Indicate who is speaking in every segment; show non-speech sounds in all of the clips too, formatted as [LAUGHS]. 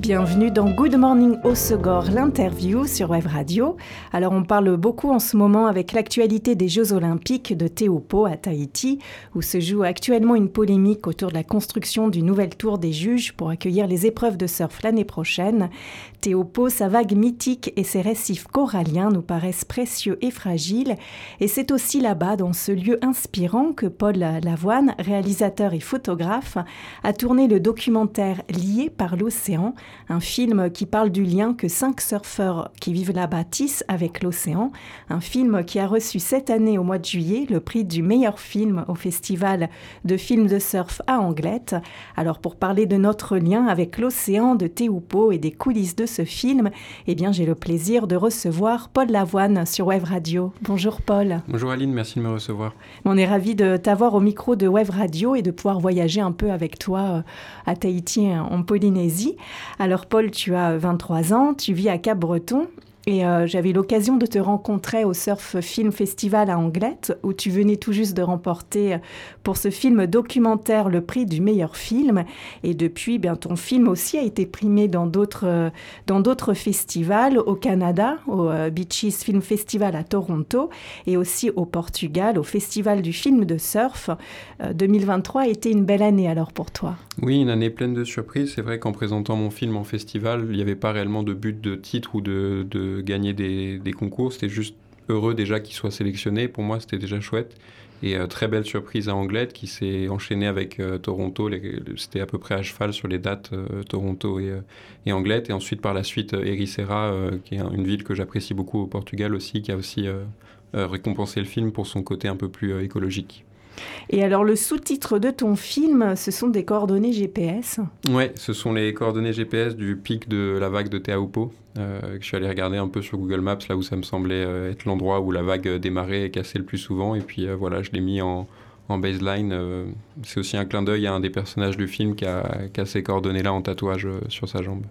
Speaker 1: Bienvenue dans Good Morning au Segor, l'interview sur Web Radio. Alors on parle beaucoup en ce moment avec l'actualité des Jeux Olympiques de Teopo à Tahiti, où se joue actuellement une polémique autour de la construction du nouvel tour des juges pour accueillir les épreuves de surf l'année prochaine. Teopo, sa vague mythique et ses récifs coralliens nous paraissent précieux et fragiles, et c'est aussi là-bas, dans ce lieu inspirant, que Paul Lavoine, réalisateur et photographe, a tourné le documentaire Lié par l'océan, un film qui parle du lien que cinq surfeurs qui vivent là-bas tissent avec l'océan, un film qui a reçu cette année au mois de juillet le prix du meilleur film au festival de films de surf à Anglette. Alors pour parler de notre lien avec l'océan de Teupo et des coulisses de ce film, eh bien j'ai le plaisir de recevoir Paul Lavoine sur Web Radio. Bonjour Paul.
Speaker 2: Bonjour Aline, merci de me recevoir.
Speaker 1: On est ravi de t'avoir au micro de Web Radio et de pouvoir voyager un peu avec toi euh, à Tahiti en Polynésie. Alors Paul, tu as 23 ans, tu vis à Cap-Breton et euh, j'avais l'occasion de te rencontrer au Surf Film Festival à Anglette, où tu venais tout juste de remporter euh, pour ce film documentaire le prix du meilleur film. Et depuis, bien, ton film aussi a été primé dans d'autres, euh, festivals, au Canada, au Beaches Film Festival à Toronto, et aussi au Portugal, au Festival du film de surf. 2023 a été une belle année alors pour toi.
Speaker 2: Oui, une année pleine de surprises. C'est vrai qu'en présentant mon film en festival, il n'y avait pas réellement de but de titre ou de gagner des, concours. C'était juste heureux déjà qu'il soit sélectionné. Pour moi, c'était déjà chouette. Et euh, très belle surprise à Anglette qui s'est enchaînée avec euh, Toronto. C'était à peu près à cheval sur les dates euh, Toronto et, et, Anglette. Et ensuite, par la suite, Ericeira, qui est une ville que j'apprécie beaucoup au Portugal aussi, qui a aussi récompensé le film pour son côté un peu plus écologique.
Speaker 1: Et alors le sous-titre de ton film, ce sont des coordonnées GPS
Speaker 2: Oui, ce sont les coordonnées GPS du pic de la vague de Teaupo. Euh, que je suis allé regarder un peu sur Google Maps, là où ça me semblait euh, être l'endroit où la vague démarrait et cassait le plus souvent. Et puis euh, voilà, je l'ai mis en, baseline. c'est aussi un clin d'œil à un des personnages du film qui a ces coordonnées-là en tatouage sur sa jambe.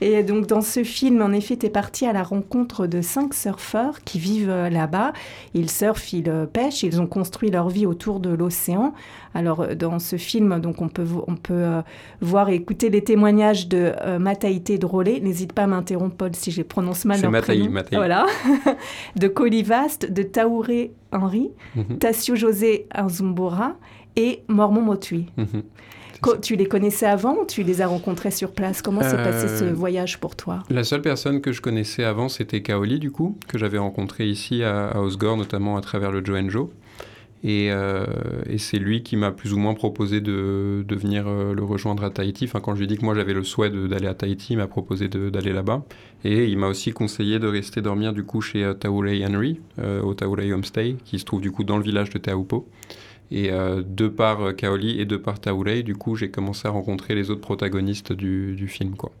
Speaker 1: Et donc dans ce film, en effet, tu es parti à la rencontre de cinq surfeurs qui vivent euh, là-bas. Ils surfent, ils euh, pêchent, ils ont construit leur vie autour de l'océan. Alors euh, dans ce film, donc on peut, on peut voir et écouter les témoignages de Mataïté Drolé. N'hésite pas à m'interrompre, Paul, si je prononce mal leur
Speaker 2: Mataï,
Speaker 1: prénom. Voilà. [LAUGHS] de Colivast, de Taouré Henri, mm Tassio José Azumbora et Mormon Motui. Mhm. Tu les connaissais avant ou tu les as rencontrés sur place? Comment s'est passé ce euh, voyage pour toi?
Speaker 2: La seule personne que je connaissais avant, c'était Kaoli, du coup, que j'avais rencontré ici à, Osgore, notamment à travers le Joe Joe. Et, euh, et c'est lui qui m'a plus ou moins proposé de, de venir euh, le rejoindre à Tahiti. Enfin, quand je lui ai dit que moi j'avais le souhait d'aller à Tahiti, il m'a proposé d'aller là-bas. Et il m'a aussi conseillé de rester dormir du coup chez Taurei Henry, au Taurei Homestay, qui se trouve du coup dans le village de Taupo. Et euh, de par euh, Kaoli et de par Taourei, du coup, j'ai commencé à rencontrer les autres protagonistes du, du film. Quoi.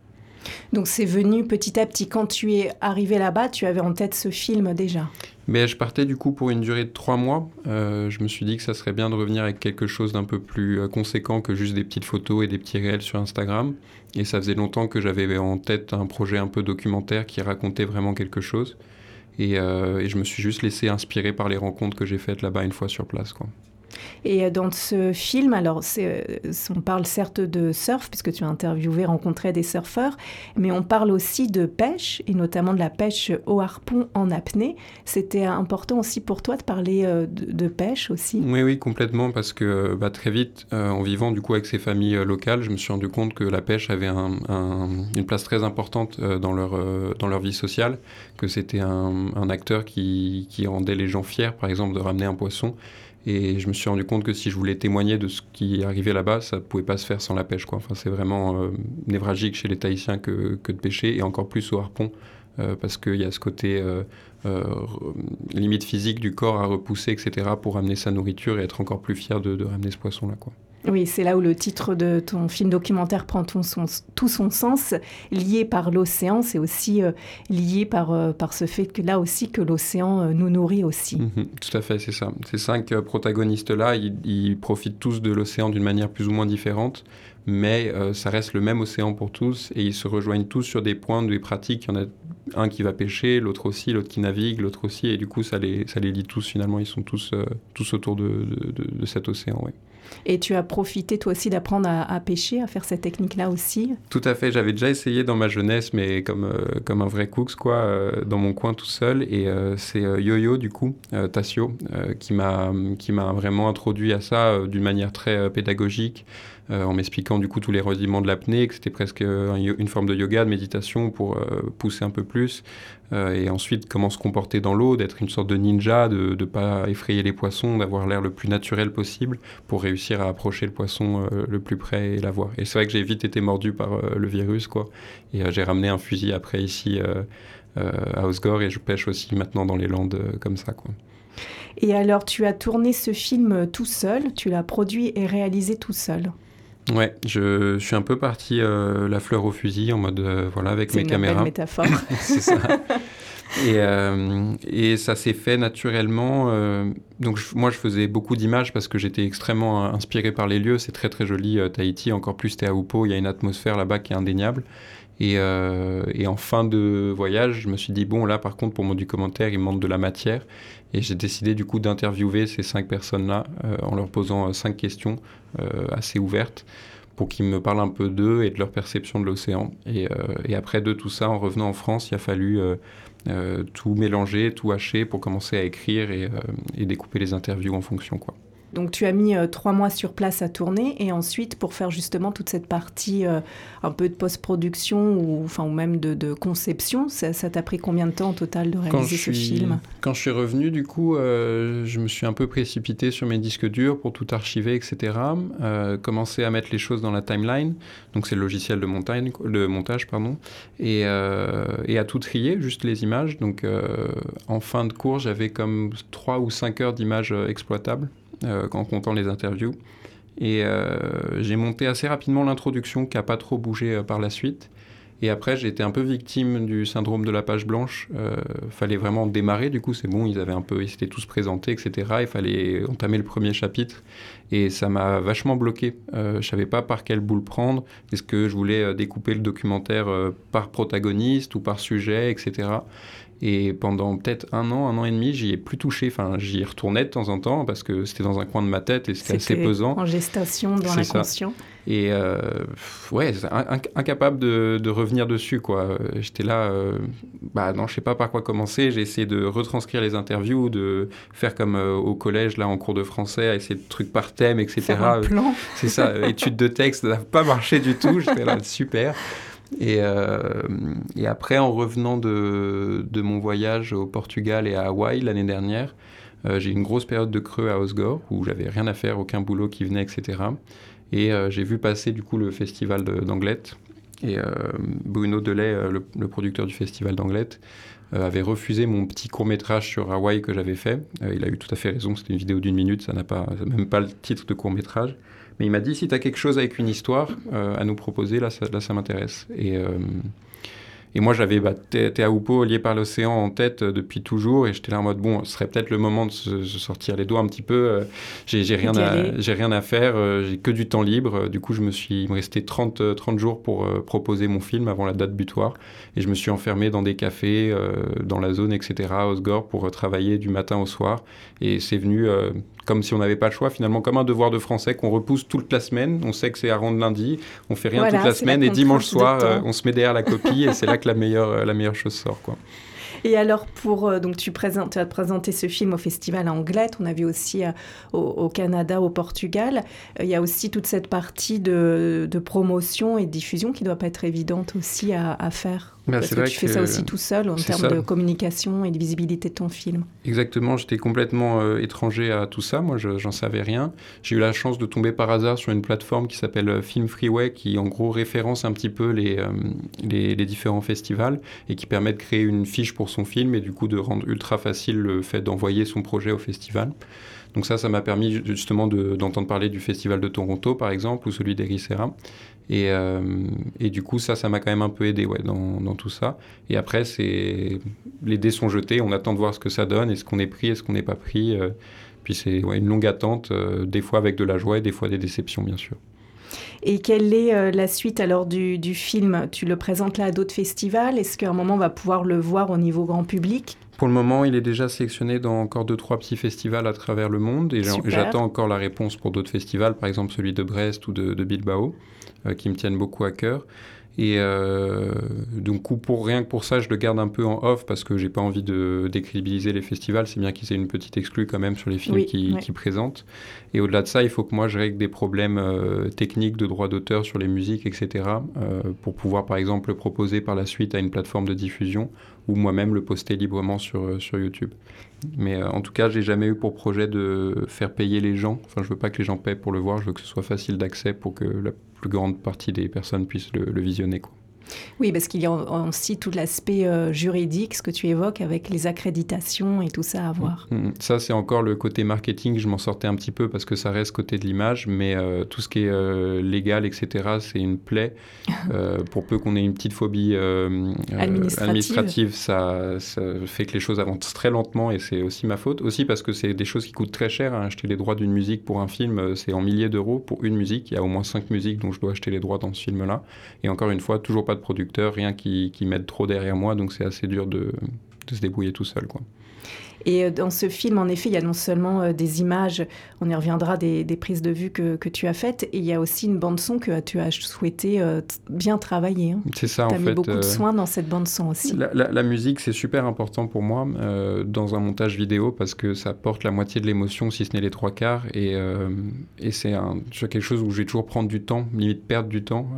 Speaker 1: Donc c'est venu petit à petit. Quand tu es arrivé là-bas, tu avais en tête ce film déjà?
Speaker 2: Mais je partais du coup pour une durée de trois mois. Euh, je me suis dit que ça serait bien de revenir avec quelque chose d'un peu plus conséquent que juste des petites photos et des petits réels sur Instagram. Et ça faisait longtemps que j'avais en tête un projet un peu documentaire qui racontait vraiment quelque chose. Et, et je me suis juste laissé inspirer par les rencontres que j'ai faites là-bas une fois sur place. Quoi.
Speaker 1: Et euh, dans ce film, alors euh, on parle certes de surf, puisque tu as interviewé, rencontré des surfeurs, mais on parle aussi de pêche, et notamment de la pêche au harpon en apnée. C'était important aussi pour toi de parler euh, de, pêche aussi?
Speaker 2: Oui, oui, complètement, parce que bah, très vite, en vivant du coup avec ces familles locales, je me suis rendu compte que la pêche avait une place très importante dans, leur, dans leur vie sociale, que c'était un, acteur qui rendait les gens fiers, par exemple, de ramener un poisson. Et je me suis rendu compte que si je voulais témoigner de ce qui arrivait là-bas, ça ne pouvait pas se faire sans la pêche. Quoi. Enfin, c'est vraiment euh, névralgique chez les Tahitiens que, de pêcher, et encore plus au harpon, euh, parce qu'il y a ce côté euh, limite physique du corps à repousser, etc., pour ramener sa nourriture et être encore plus fier de, de ramener ce poisson-là. Quoi.
Speaker 1: Oui, c'est là où le titre de ton film documentaire prend tout son sens, lié par l'océan, c'est aussi euh, lié par, euh, par ce fait que là aussi que l'océan euh, nous nourrit aussi.
Speaker 2: Mhm, tout à fait, c'est ça. Ces cinq protagonistes-là, ils, profitent tous de l'océan d'une manière plus ou moins différente, mais ça reste le même océan pour tous et ils se rejoignent tous sur des points, des pratiques. Il y en a un qui va pêcher, l'autre aussi, l'autre qui navigue, l'autre aussi, et du coup ça les, ça les lie tous finalement, ils sont tous, tous autour de, de, cet océan.
Speaker 1: Et tu as profité toi aussi d'apprendre à, pêcher, à faire cette technique-là aussi
Speaker 2: Tout à fait, j'avais déjà essayé dans ma jeunesse, mais comme, euh, comme un vrai cooks, quoi, euh, dans mon coin tout seul. Et euh, c'est Yo-Yo, du coup, Tassio, qui m'a vraiment introduit à ça d'une manière très pédagogique. En m'expliquant du coup tous les rudiments de l'apnée, que c'était presque une forme de yoga, de méditation pour pousser un peu plus. Et ensuite, comment se comporter dans l'eau, d'être une sorte de ninja, de ne pas effrayer les poissons, d'avoir l'air le plus naturel possible pour réussir à approcher le poisson le plus près et l'avoir. Et c'est vrai que j'ai vite été mordu par le virus, quoi. Et j'ai ramené un fusil après ici à Osgore et je pêche aussi maintenant dans les Landes comme ça, quoi.
Speaker 1: Et alors, tu as tourné ce film tout seul, tu l'as produit et réalisé tout seul?
Speaker 2: Ouais, je, suis un peu parti euh, la fleur au fusil en mode euh, voilà avec mes caméras.
Speaker 1: C'est une métaphore. [LAUGHS]
Speaker 2: c'est ça. [LAUGHS] Et, euh, et ça s'est fait naturellement. donc moi, je faisais beaucoup d'images parce que j'étais extrêmement inspiré par les lieux. C'est très très joli Tahiti, encore plus Teahupo. Il y a une atmosphère là-bas qui est indéniable. Et, et, en fin de voyage, je me suis dit bon là, par contre, pour mon documentaire, il manque de la matière. Et j'ai décidé du coup d'interviewer ces cinq personnes-là euh, en leur posant euh, cinq questions euh, assez ouvertes pour qu'ils me parlent un peu d'eux et de leur perception de l'océan. Et, et, après de tout ça, en revenant en France, il a fallu tout mélanger, tout hacher pour commencer à écrire et, et découper les interviews en fonction. quoi.
Speaker 1: Donc tu as mis euh, trois mois sur place à tourner et ensuite pour faire justement toute cette partie euh, un peu de post-production ou, enfin, ou même de, conception, ça t'a pris combien de temps au total de réaliser ce film?
Speaker 2: Quand je suis revenu du coup, euh, je me suis un peu précipité sur mes disques durs pour tout archiver, etc. commencer à mettre les choses dans la timeline, donc c'est le logiciel de montage, de montage pardon, et, et à tout trier, juste les images. Donc en fin de cours, j'avais comme trois ou cinq heures d'images exploitables en comptant les interviews. Et euh, j'ai monté assez rapidement l'introduction qui n'a pas trop bougé euh, par la suite. Et après, j'ai été un peu victime du syndrome de la page blanche. Il fallait vraiment démarrer, du coup, c'est bon, ils avaient un peu, ils s'étaient tous présentés, etc. Il fallait entamer le premier chapitre. Et ça m'a vachement bloqué. je ne savais pas par quelle boule prendre. Est-ce que je voulais découper le documentaire par protagoniste ou par sujet, etc. Et pendant peut-être un an, un an et demi, j'y ai plus touché. Enfin, j'y retournais de temps en temps parce que c'était dans un coin de ma tête et c'était assez pesant.
Speaker 1: En gestation dans l'inconscient.
Speaker 2: Et euh, ouais, incapable de, de, revenir dessus, quoi. J'étais là, euh, bah non, je sais pas par quoi commencer. J'ai essayé de retranscrire les interviews, de faire comme euh, au collège, là, en cours de français, à essayer de trucs par thème, etc. C'est ça, [LAUGHS] étude de texte, ça n'a pas marché du tout. J'étais là, super. Et, euh, et, après, en revenant de, mon voyage au Portugal et à Hawaï l'année dernière, euh, j'ai eu une grosse période de creux à Osgore où j'avais rien à faire, aucun boulot qui venait, etc. Et euh, j'ai vu passer du coup le festival d'Anglette. Et Bruno Delay, le, producteur du festival d'Anglette, avait refusé mon petit court métrage sur Hawaï que j'avais fait. il a eu tout à fait raison, c'était une vidéo d'une minute, ça n'a même pas le titre de court métrage. Mais il m'a dit si tu as quelque chose avec une histoire euh, à nous proposer, là, ça, là, ça m'intéresse. Et, euh, et moi, j'avais bah, Théaoupo lié par l'océan en tête euh, depuis toujours. Et j'étais là en mode bon, ce serait peut-être le moment de se, sortir les doigts un petit peu. j'ai rien, à, rien à faire, j'ai que du temps libre. Du coup, je me suis, il me restait 30, 30 jours pour proposer mon film avant la date butoir. Et je me suis enfermé dans des cafés, dans la zone, etc., à Osgore, pour travailler du matin au soir. Et c'est venu comme si on n'avait pas le choix, finalement, comme un devoir de français qu'on repousse toute la semaine. On sait que c'est à rendre lundi, on fait rien toute la semaine, et dimanche soir, euh, on se met derrière la copie, et c'est là que la meilleure, euh, la meilleure chose sort. Quoi.
Speaker 1: Et alors, pour, euh, donc tu, présentes, tu as présenté ce film au Festival Anglette, on a vu aussi au, Canada, au Portugal. Il y a aussi toute cette partie de, de promotion et de diffusion qui ne doit pas être évidente aussi à, à faire. Bah, Parce que tu fais ça aussi tout seul en termes de communication et de visibilité de ton film.
Speaker 2: Exactement, j'étais complètement euh, étranger à tout ça, moi j'en savais rien. J'ai eu la chance de tomber par hasard sur une plateforme qui s'appelle euh, Film Freeway qui en gros référence un petit peu les, euh, les, les, différents festivals et qui permet de créer une fiche pour son film et du coup de rendre ultra facile le fait d'envoyer son projet au festival. Donc ça, ça m'a permis justement d'entendre parler du festival de Toronto, par exemple, ou celui d'Ericeira. Et, et, du coup, ça, ça m'a quand même un peu aidé ouais, dans, dans tout ça. Et après, c'est les dés sont jetés, on attend de voir ce que ça donne, est-ce qu'on est pris, est-ce qu'on n'est pas pris. puis c'est ouais, une longue attente, des fois avec de la joie et des fois des déceptions, bien sûr.
Speaker 1: Et quelle est euh, la suite alors du, du, film? Tu le présentes là à d'autres festivals? Est-ce qu'à un moment on va pouvoir le voir au niveau grand public?
Speaker 2: Pour le moment, il est déjà sélectionné dans encore deux, trois petits festivals à travers le monde et j'attends encore la réponse pour d'autres festivals, par exemple celui de Brest ou de, de Bilbao, euh, qui me tiennent beaucoup à cœur. Et euh, donc, pour rien que pour ça, je le garde un peu en off parce que j'ai pas envie de décrédibiliser les festivals. C'est bien qu'ils aient une petite exclue quand même sur les films qu'ils qui présentent. Et au-delà de ça, il faut que moi je règle des problèmes euh, techniques de droit d'auteur sur les musiques, etc. Euh, pour pouvoir par exemple le proposer par la suite à une plateforme de diffusion ou moi-même le poster librement sur, sur YouTube. Mais en tout cas, j'ai jamais eu pour projet de faire payer les gens. Enfin, je veux pas que les gens paient pour le voir. Je veux que ce soit facile d'accès pour que la plus grande partie des personnes puissent le, visionner.
Speaker 1: Oui, parce qu'il y a aussi tout l'aspect euh, juridique, ce que tu évoques avec les accréditations et tout ça à voir.
Speaker 2: Mm, mm. Ça, c'est encore le côté marketing. Je m'en sortais un petit peu parce que ça reste côté de l'image, mais euh, tout ce qui est euh, légal, etc., c'est une plaie. [LAUGHS] pour peu qu'on ait une petite phobie administrative, ça, fait que les choses avancent très lentement et c'est aussi ma faute. Aussi parce que c'est des choses qui coûtent très cher. Hein. Acheter les droits d'une musique pour un film, c'est en milliers d'euros pour une musique. Il y a au moins cinq musiques dont je dois acheter les droits dans ce film-là. Et encore une fois, toujours pas de producteur, rien qui, m'aide trop derrière moi, donc c'est assez dur de, de, se débrouiller tout seul. Quoi.
Speaker 1: Et euh, dans ce film, en effet, il y a non seulement euh, des images, on y reviendra, des, des prises de vue que, que, tu as faites, et il y a aussi une bande-son que tu as souhaité euh, bien travailler. Hein.
Speaker 2: C'est ça,
Speaker 1: tu
Speaker 2: as
Speaker 1: mis beaucoup de soins dans cette bande-son aussi.
Speaker 2: La, la, musique, c'est super important pour moi dans un montage vidéo parce que ça porte la moitié de l'émotion, si ce n'est les trois quarts, et, et c'est quelque chose où je vais toujours prendre du temps, limite perdre du temps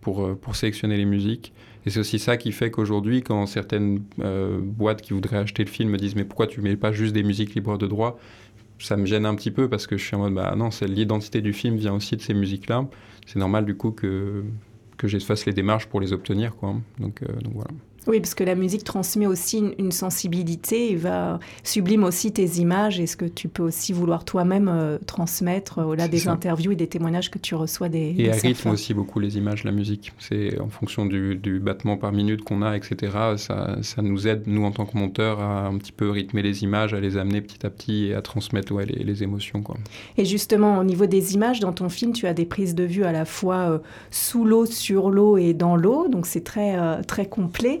Speaker 2: pour, pour sélectionner les musiques. Et c'est aussi ça qui fait qu'aujourd'hui, quand certaines euh, boîtes qui voudraient acheter le film me disent mais pourquoi tu mets pas juste des musiques libres de droit? Ça me gêne un petit peu parce que je suis en mode bah non, l'identité du film vient aussi de ces musiques-là. C'est normal du coup que, que je les démarches pour les obtenir. Quoi. Donc, euh, donc voilà.
Speaker 1: Oui, parce que la musique transmet aussi une, sensibilité et va sublime aussi tes images et ce que tu peux aussi vouloir toi-même euh, transmettre euh, au-delà des interviews et des témoignages que tu reçois des.
Speaker 2: Et elle rythme aussi beaucoup les images, la musique. C'est en fonction du, battement par minute qu'on a, etc. Ça, ça, nous aide, nous en tant que monteurs, à un petit peu rythmer les images, à les amener petit à petit et à transmettre ouais, les, émotions. Quoi.
Speaker 1: Et justement, au niveau des images, dans ton film, tu as des prises de vue à la fois euh, sous l'eau, sur l'eau et dans l'eau, donc c'est très, très complet.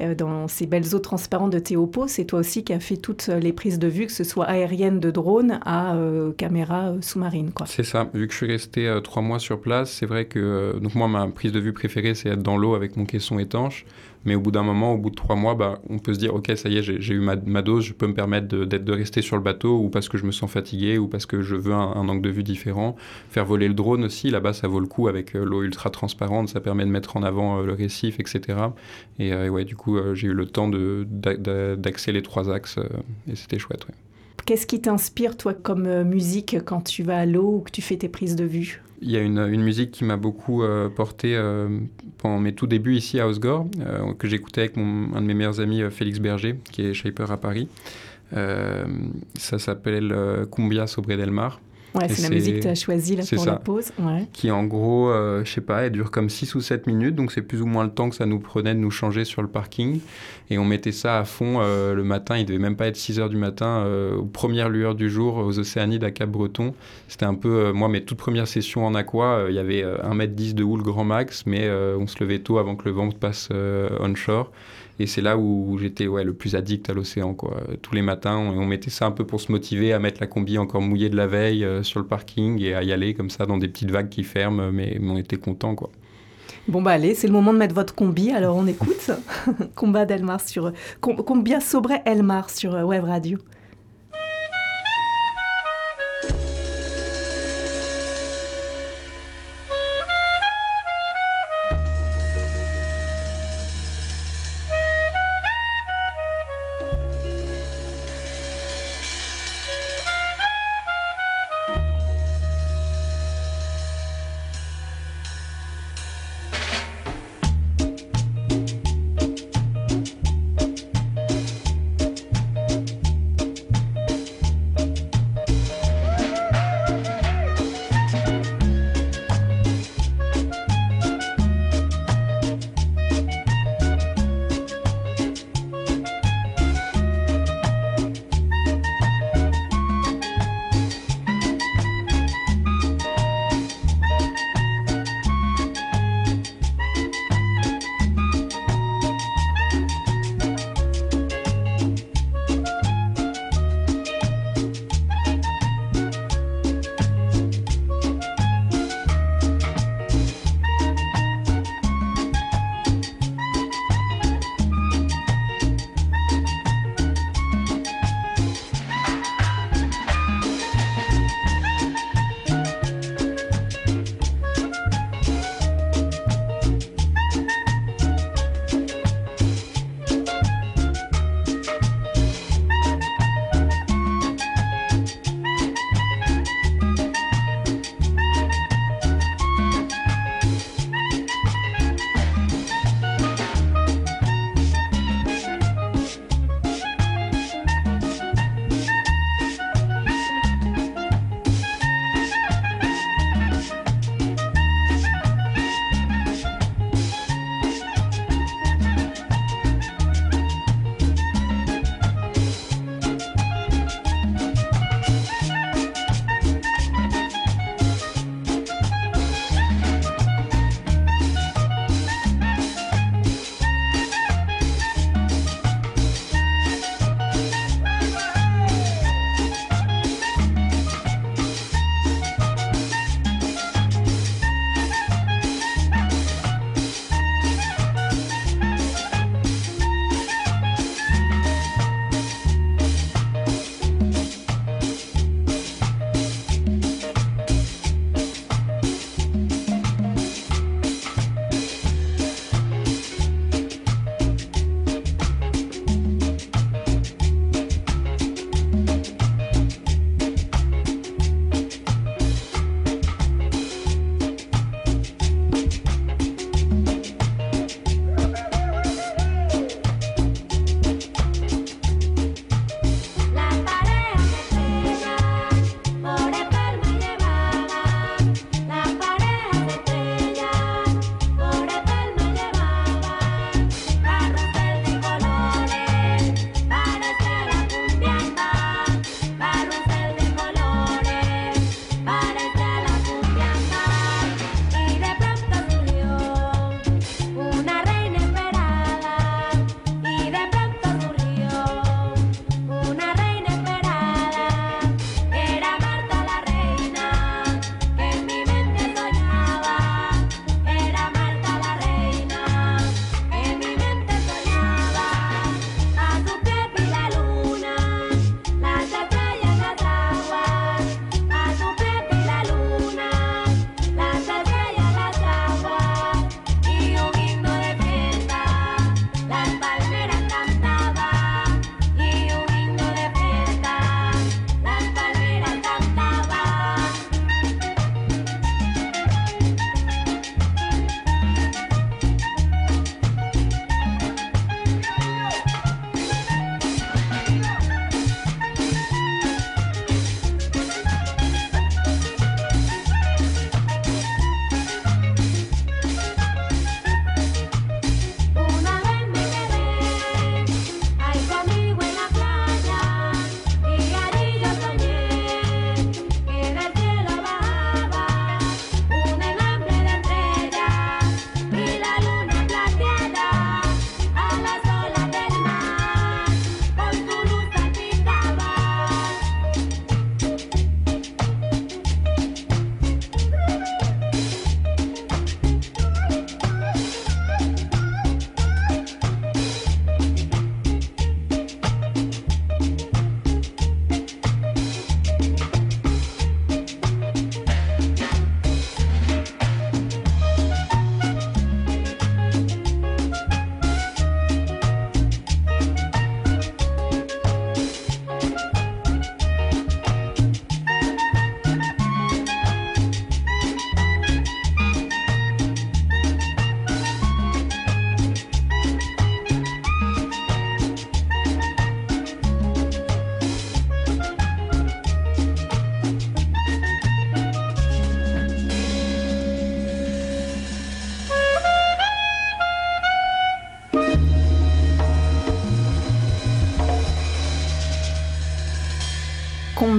Speaker 1: dans ces belles eaux transparentes de Théopo, c'est toi aussi qui as fait toutes les prises de vue, que ce soit aérienne de drone à euh, caméra euh, sous-marine.
Speaker 2: C'est ça. Vu que je suis resté trois mois sur place, c'est vrai que donc moi ma prise de vue préférée c'est être dans l'eau avec mon caisson étanche. Mais au bout d'un moment, au bout de trois mois, bah, on peut se dire, OK, ça y est, j'ai eu ma, dose, je peux me permettre de, rester sur le bateau ou parce que je me sens fatigué ou parce que je veux un, angle de vue différent. Faire voler le drone aussi, là-bas, ça vaut le coup avec euh, l'eau ultra transparente, ça permet de mettre en avant euh, le récif, etc. Euh, et ouais, du coup, j'ai eu le temps d'axer les trois axes et c'était chouette.
Speaker 1: Qu'est-ce qui t'inspire, toi, comme musique quand tu vas à l'eau ou que tu fais tes prises de vue?
Speaker 2: Il y a une, une musique qui m'a beaucoup euh, porté euh, pendant mes tout débuts ici à Osgore, euh, que j'écoutais avec mon, un de mes meilleurs amis, Félix Berger, qui est shaper à Paris. ça s'appelle Cumbia sobre del Mar.
Speaker 1: Ouais, c'est la musique que tu as choisie là, pour la pause.
Speaker 2: Qui en gros, euh, je sais pas, elle dure comme 6 ou 7 minutes, donc c'est plus ou moins le temps que ça nous prenait de nous changer sur le parking. Et on mettait ça à fond euh, le matin, il devait même pas être 6 heures du matin, euh, aux premières lueurs du jour, aux Océanides à Cap-Breton. C'était un peu, moi, mes toutes premières sessions en aqua, il y avait 1m10 de houle grand max, mais on se levait tôt avant que le vent passe onshore. Et c'est là où j'étais ouais, le plus addict à l'océan. Quoi. Tous les matins, on, on, mettait ça un peu pour se motiver à mettre la combi encore mouillée de la veille euh, sur le parking et à y aller comme ça dans des petites vagues qui ferment, mais, on était content. Quoi.
Speaker 1: Bon bah allez, c'est le moment de mettre votre combi, alors on écoute. [LAUGHS] Combat d'Elmar sur... Combien sobrait Elmar sur euh, Web Radio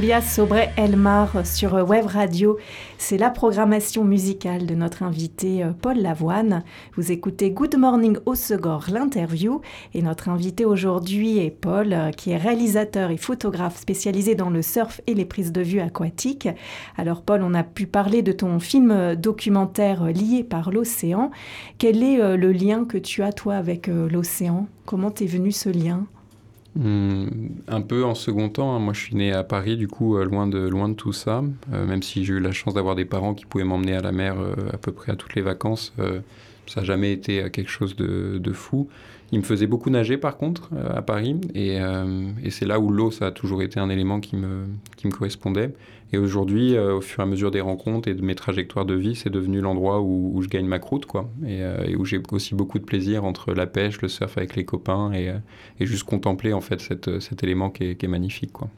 Speaker 1: Colombia sobre El Mar sur Web Radio. C'est la programmation musicale de notre invité euh, Paul Lavoine. Vous écoutez Good Morning au Segor, l'interview. Et notre invité aujourd'hui est Paul, euh, qui est réalisateur et photographe spécialisé dans le surf et les prises de vue aquatiques. Alors Paul, on a pu parler de ton film euh, documentaire lié par l'océan. Quel est le lien que tu as toi avec l'océan? Comment t'es venu ce lien?
Speaker 2: Hmm, un peu en second temps. Hein. Moi, je suis né à Paris, du coup, euh, loin, de, loin de tout ça. Euh, même si j'ai eu la chance d'avoir des parents qui pouvaient m'emmener à la mer euh, à peu près à toutes les vacances, ça n'a jamais été quelque chose de, de, fou. Il me faisait beaucoup nager, par contre, à Paris. Et, et c'est là où l'eau, ça a toujours été un élément qui me, qui me correspondait. Et aujourd'hui, euh, au fur et à mesure des rencontres et de mes trajectoires de vie, c'est devenu l'endroit où, je gagne ma croûte, quoi. Euh, et, où j'ai aussi beaucoup de plaisir entre la pêche, le surf avec les copains et, euh, juste contempler, en fait, cet élément qui est, qui est magnifique, quoi.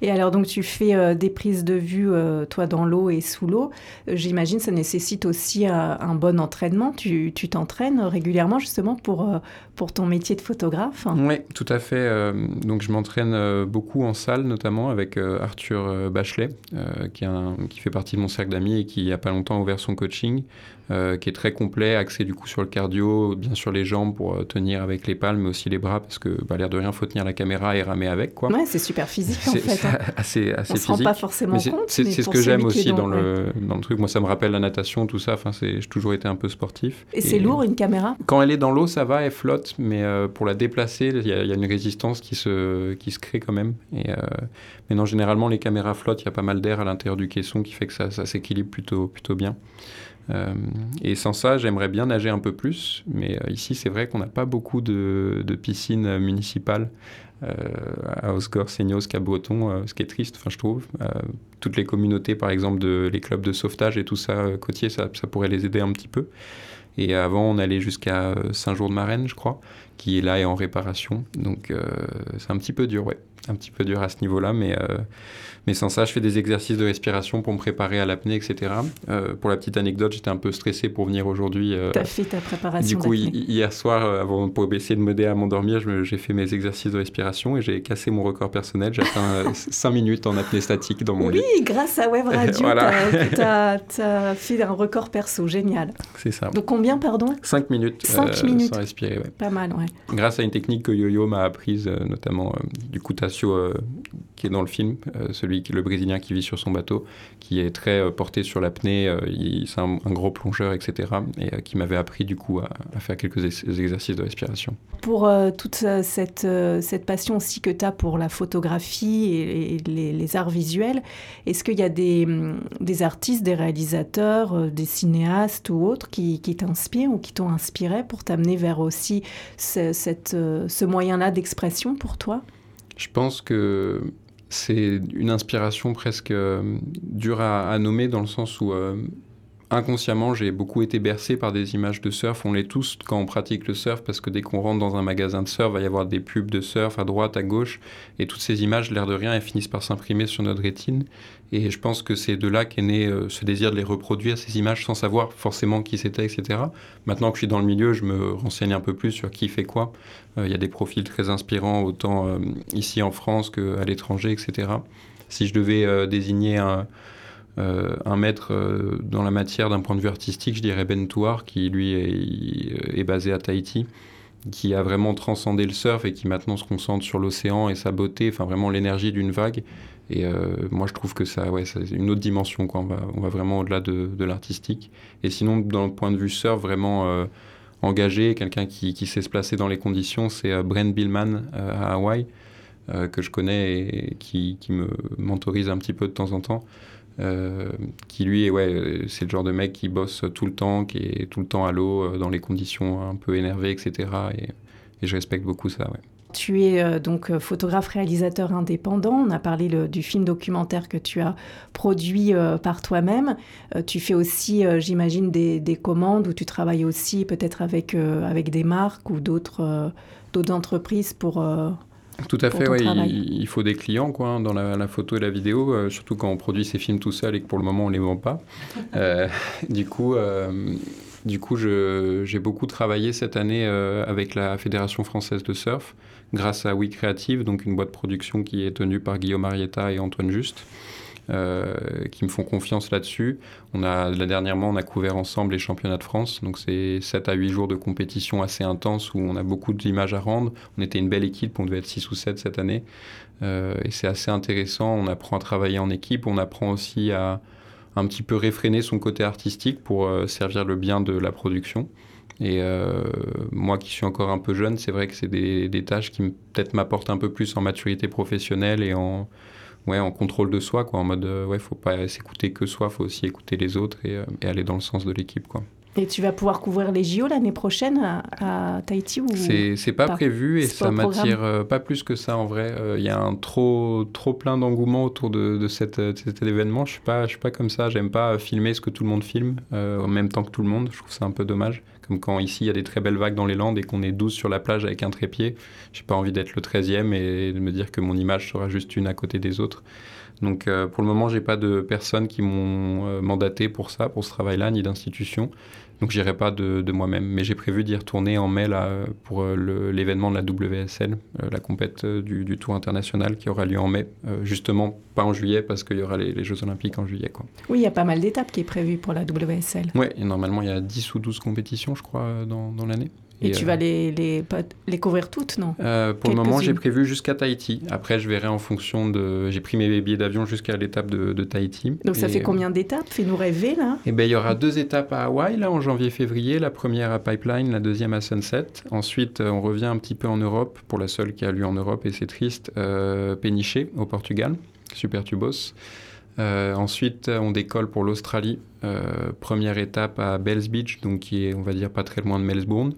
Speaker 1: Et alors, donc, tu fais euh, des prises de vue, euh, toi, dans l'eau et sous l'eau. Euh, j'imagine ça nécessite aussi un bon entraînement. Tu t'entraînes régulièrement, justement, pour, pour ton métier de photographe?
Speaker 2: Oui, tout à fait. donc, je m'entraîne beaucoup en salle, notamment avec Arthur Bachelet, qui, qui, fait partie de mon cercle d'amis et qui, il a pas longtemps, a ouvert son coaching. Euh, qui est très complet, axé du coup sur le cardio, bien sûr les jambes pour euh, tenir avec les palmes, mais aussi les bras, parce que bah, l'air de rien, faut tenir la caméra et ramer avec. Quoi.
Speaker 1: Ouais, c'est super physique en fait. C'est
Speaker 2: hein. assez, [LAUGHS] assez
Speaker 1: On
Speaker 2: physique.
Speaker 1: se rend pas forcément compte.
Speaker 2: C'est ce que j'aime aussi dans, le, dans le truc. Moi, ça me rappelle la natation, tout ça. Enfin, j'ai toujours été un peu sportif.
Speaker 1: Et, c'est lourd une caméra?
Speaker 2: Quand elle est dans l'eau, ça va, elle flotte, mais euh, pour la déplacer, il y, y, a une résistance qui se, qui se crée quand même. Et, mais non, généralement, les caméras flottent, il y a pas mal d'air à l'intérieur du caisson qui fait que ça, ça s'équilibre plutôt, plutôt bien. Euh, et sans ça, j'aimerais bien nager un peu plus, mais euh, ici, c'est vrai qu'on n'a pas beaucoup de, piscines municipales euh, à Osgore, Seignos, Cap-Breton, ce qui est triste, je trouve. toutes les communautés, par exemple, de, les clubs de sauvetage et tout ça, côtier, ça, ça, pourrait les aider un petit peu. Et avant, on allait jusqu'à Saint-Jour-de-Marraine, je crois, qui est là et en réparation. Donc, c'est un petit peu dur, ouais. Un petit peu dur à ce niveau-là, mais mais sans ça, je fais des exercices de respiration pour me préparer à l'apnée, etc. Euh, pour la petite anecdote, j'étais un peu stressé pour venir aujourd'hui.
Speaker 1: Euh, tu as fait ta préparation
Speaker 2: Du coup, hier soir, euh, avant pour essayer de m'aider à m'endormir, j'ai fait mes exercices de respiration et j'ai cassé mon record personnel. J'ai atteint 5 minutes en apnée statique dans mon
Speaker 1: lit.
Speaker 2: Oui,
Speaker 1: grâce à Web [LAUGHS] Radio, tu as, fait un record perso. Génial.
Speaker 2: C'est ça.
Speaker 1: Donc combien, pardon?
Speaker 2: 5 minutes,
Speaker 1: 5 minutes.
Speaker 2: sans respirer. Ouais.
Speaker 1: Pas mal, ouais.
Speaker 2: Grâce à une technique que Yo-Yo m'a apprise, notamment du coup Tassio qui est dans le film, celui qui le Brésilien qui vit sur son bateau, qui est très euh, porté sur l'apnée, euh, c'est un, gros plongeur, etc., et euh, qui m'avait appris du coup à, faire quelques exercices de respiration.
Speaker 1: Pour toute cette, cette passion aussi que tu as pour la photographie et, les, arts visuels, est-ce qu'il y a des, hum, des, artistes, des réalisateurs, des cinéastes ou autres qui, t'inspirent ou qui t'ont inspiré pour t'amener vers aussi ce, cette, ce moyen-là d'expression pour toi?
Speaker 2: Je pense que c'est une inspiration presque euh, dure à, nommer dans le sens où euh, inconsciemment j'ai beaucoup été bercé par des images de surf. On l'est tous quand on pratique le surf parce que dès qu'on rentre dans un magasin de surf, il va y avoir des pubs de surf à droite, à gauche et toutes ces images, l'air de rien, elles finissent par s'imprimer sur notre rétine. Et je pense que c'est de là qu'est né euh, ce désir de les reproduire, ces images, sans savoir forcément qui c'était, etc. Maintenant que je suis dans le milieu, je me renseigne un peu plus sur qui fait quoi. Il y a des profils très inspirants, autant ici en France qu'à l'étranger, etc. Si je devais désigner un, un maître dans la matière d'un point de vue artistique, je dirais Ben Touar, qui lui est, basé à Tahiti, qui a vraiment transcendé le surf et qui maintenant se concentre sur l'océan et sa beauté, enfin vraiment l'énergie d'une vague. Et moi, je trouve que ça, ouais, c'est une autre dimension. Quoi. On, va, vraiment au-delà de, l'artistique. Et sinon, dans le point de vue surf, vraiment engagé, quelqu'un qui, sait se placer dans les conditions, c'est euh, Brent Billman euh, à Hawaï, euh, que je connais et qui me mentorise un petit peu de temps en temps. Qui lui, ouais, c'est le genre de mec qui bosse tout le temps, qui est tout le temps à l'eau, dans les conditions un peu énervées, etc. Et, et je respecte beaucoup ça.
Speaker 1: Tu es euh, donc euh, photographe-réalisateur indépendant. On a parlé du film documentaire que tu as produit euh, par toi-même. tu fais aussi, j'imagine, des, commandes où tu travailles aussi peut-être avec, avec des marques ou d'autres entreprises pour...
Speaker 2: tout à fait, oui. Il, faut des clients quoi, dans la, photo et la vidéo, surtout quand on produit ces films tout seul et que pour le moment on ne les vend pas. [LAUGHS] du coup, Du coup, j'ai beaucoup travaillé cette année avec la Fédération française de surf, grâce à We Creative, donc une boîte de production qui est tenue par Guillaume Marietta et Antoine Juste. Euh, qui me font confiance là-dessus. On a, là, dernièrement, on a couvert ensemble les championnats de France. Donc, c'est 7 à 8 jours de compétition assez intense où on a beaucoup d'images à rendre. On était une belle équipe, on devait être 6 ou 7 cette année. Euh, et c'est assez intéressant. On apprend à travailler en équipe. On apprend aussi à un petit peu réfréner son côté artistique pour euh, servir le bien de la production. Et moi qui suis encore un peu jeune, c'est vrai que c'est des, des, tâches qui peut-être m'apportent un peu plus en maturité professionnelle et en, ouais, en contrôle de soi, quoi, en mode, euh, ouais, faut pas s'écouter que soi, faut aussi écouter les autres et, euh, et aller dans le sens de l'équipe, quoi.
Speaker 1: Et tu vas pouvoir couvrir les JO l'année prochaine à, Tahiti ou
Speaker 2: C'est pas, prévu et ça m'attire euh, pas plus que ça en vrai. Il y a un trop, trop plein d'engouement autour de, de, cette, cet événement. Je suis pas, je suis pas comme ça. J'aime pas filmer ce que tout le monde filme en même temps que tout le monde. Je trouve ça un peu dommage. Comme quand ici il y a des très belles vagues dans les Landes et qu'on est 12 sur la plage avec un trépied. J'ai pas envie d'être le 13e et de me dire que mon image sera juste une à côté des autres. Donc euh, pour le moment, j'ai pas de personnes qui m'ont euh, mandaté pour ça, pour ce travail-là, ni d'institution. Donc j'irai pas de, moi-même. Mais j'ai prévu d'y retourner en mai là, pour euh, l'événement de la WSL, la compète du, Tour international qui aura lieu en mai. justement, pas en juillet parce qu'il y aura les, Jeux Olympiques en juillet. Quoi.
Speaker 1: Oui, il y a pas mal d'étapes qui est prévues pour la WSL.
Speaker 2: Oui, normalement il y a 10 ou 12 compétitions, je crois, dans l'année.
Speaker 1: Et, tu vas euh, les, les, les, couvrir toutes, non
Speaker 2: euh, Pour le moment, j'ai prévu jusqu'à Tahiti. Après, je verrai en fonction de. J'ai pris mes billets d'avion jusqu'à l'étape de, de, Tahiti.
Speaker 1: Donc, ça fait combien d'étapes? Fais-nous rêver, là
Speaker 2: Eh bien, il y aura deux étapes à Hawaï, là, en janvier-février. La première à Pipeline, la deuxième à Sunset. Ensuite, euh, on revient un petit peu en Europe, pour la seule qui a lieu en Europe, et c'est triste, euh, Péniché, au Portugal, Super Tubos. Euh, ensuite, on décolle pour l'Australie. Euh, première étape à Bells Beach, donc qui est, on va dire, pas très loin de Melbourne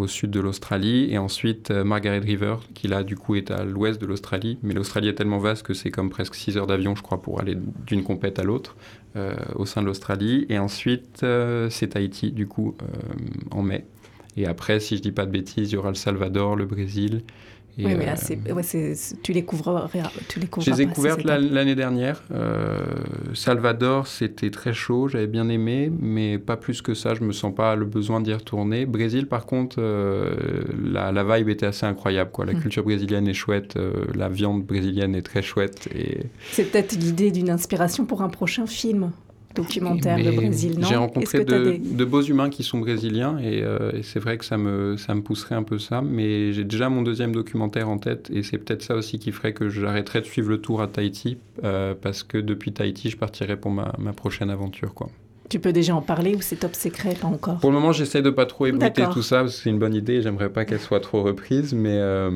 Speaker 2: au sud de l'Australie, et ensuite euh, Margaret River, qui là du coup est à l'ouest de l'Australie, mais l'Australie est tellement vaste que c'est comme presque 6 heures d'avion, je crois, pour aller d'une compète à l'autre euh, au sein de l'Australie, et ensuite euh, c'est Tahiti, du coup, en mai. Et après, si je dis pas de bêtises, il y aura le Salvador, le Brésil,
Speaker 1: oui, mais là, euh, tu les couvres, tu les
Speaker 2: Je les ai couvertes l'année dernière. Euh, Salvador, c'était très chaud, j'avais bien aimé, mais pas plus que ça. Je me sens pas le besoin d'y retourner. Brésil, par contre, euh, la, la, vibe était assez incroyable. Quoi. La hmm. culture brésilienne est chouette, la viande brésilienne est très chouette. Et...
Speaker 1: C'est peut-être l'idée d'une inspiration pour un prochain film documentaire de Brésil, non
Speaker 2: J'ai rencontré de, beaux humains qui sont brésiliens euh, et, c'est vrai que ça me, ça me pousserait un peu ça, mais j'ai déjà mon deuxième documentaire en tête et c'est peut-être ça aussi qui ferait que j'arrêterais de suivre le tour à Tahiti euh, parce que depuis Tahiti, je partirais pour ma, ma prochaine aventure. quoi.
Speaker 1: Tu peux déjà en parler ou c'est top secret, pas encore?
Speaker 2: Pour le moment, j'essaie de pas trop ébruiter tout ça parce que c'est une bonne idée. J'aimerais pas qu'elle soit trop reprise, mais euh,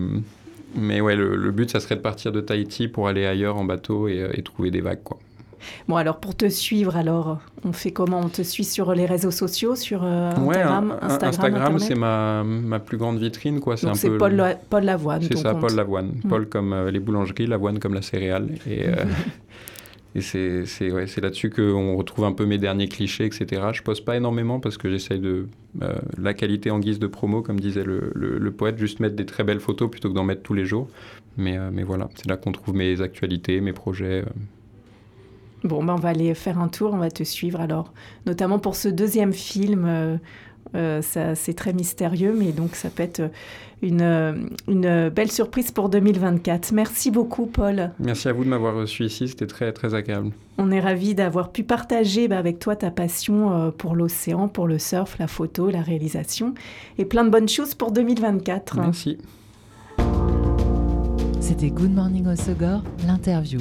Speaker 2: mais ouais, le, but, ça serait de partir de Tahiti pour aller ailleurs en bateau et, et trouver des vagues, quoi.
Speaker 1: Bon, alors pour te suivre, alors, on fait comment? On te suit sur les réseaux sociaux, sur euh, Instagram,
Speaker 2: Instagram, c'est ma, ma, plus grande vitrine, quoi.
Speaker 1: C'est un peu. Paul, Paul Lavoine.
Speaker 2: C'est ça, Paul Lavoine. Mm. Paul comme euh, les boulangeries, Lavoine comme la céréale. Et, euh, [LAUGHS] et c'est ouais, là-dessus qu'on retrouve un peu mes derniers clichés, etc. Je poste pas énormément parce que j'essaye de la qualité en guise de promo, comme disait le, le, poète, juste mettre des très belles photos plutôt que d'en mettre tous les jours. Mais, mais voilà, c'est là qu'on trouve mes actualités, mes projets.
Speaker 1: Bon, ben on va aller faire un tour, on va te suivre alors, notamment pour ce deuxième film. Euh, euh, c'est très mystérieux, mais donc ça peut être une, une, belle surprise pour 2024. Merci beaucoup, Paul.
Speaker 2: Merci à vous de m'avoir reçu ici, c'était très, très agréable.
Speaker 1: On est ravis d'avoir pu partager bah, avec toi ta passion euh, pour l'océan, pour le surf, la photo, la réalisation, et plein de bonnes choses pour 2024.
Speaker 2: Merci.
Speaker 3: C'était Good Morning Osogor, l'interview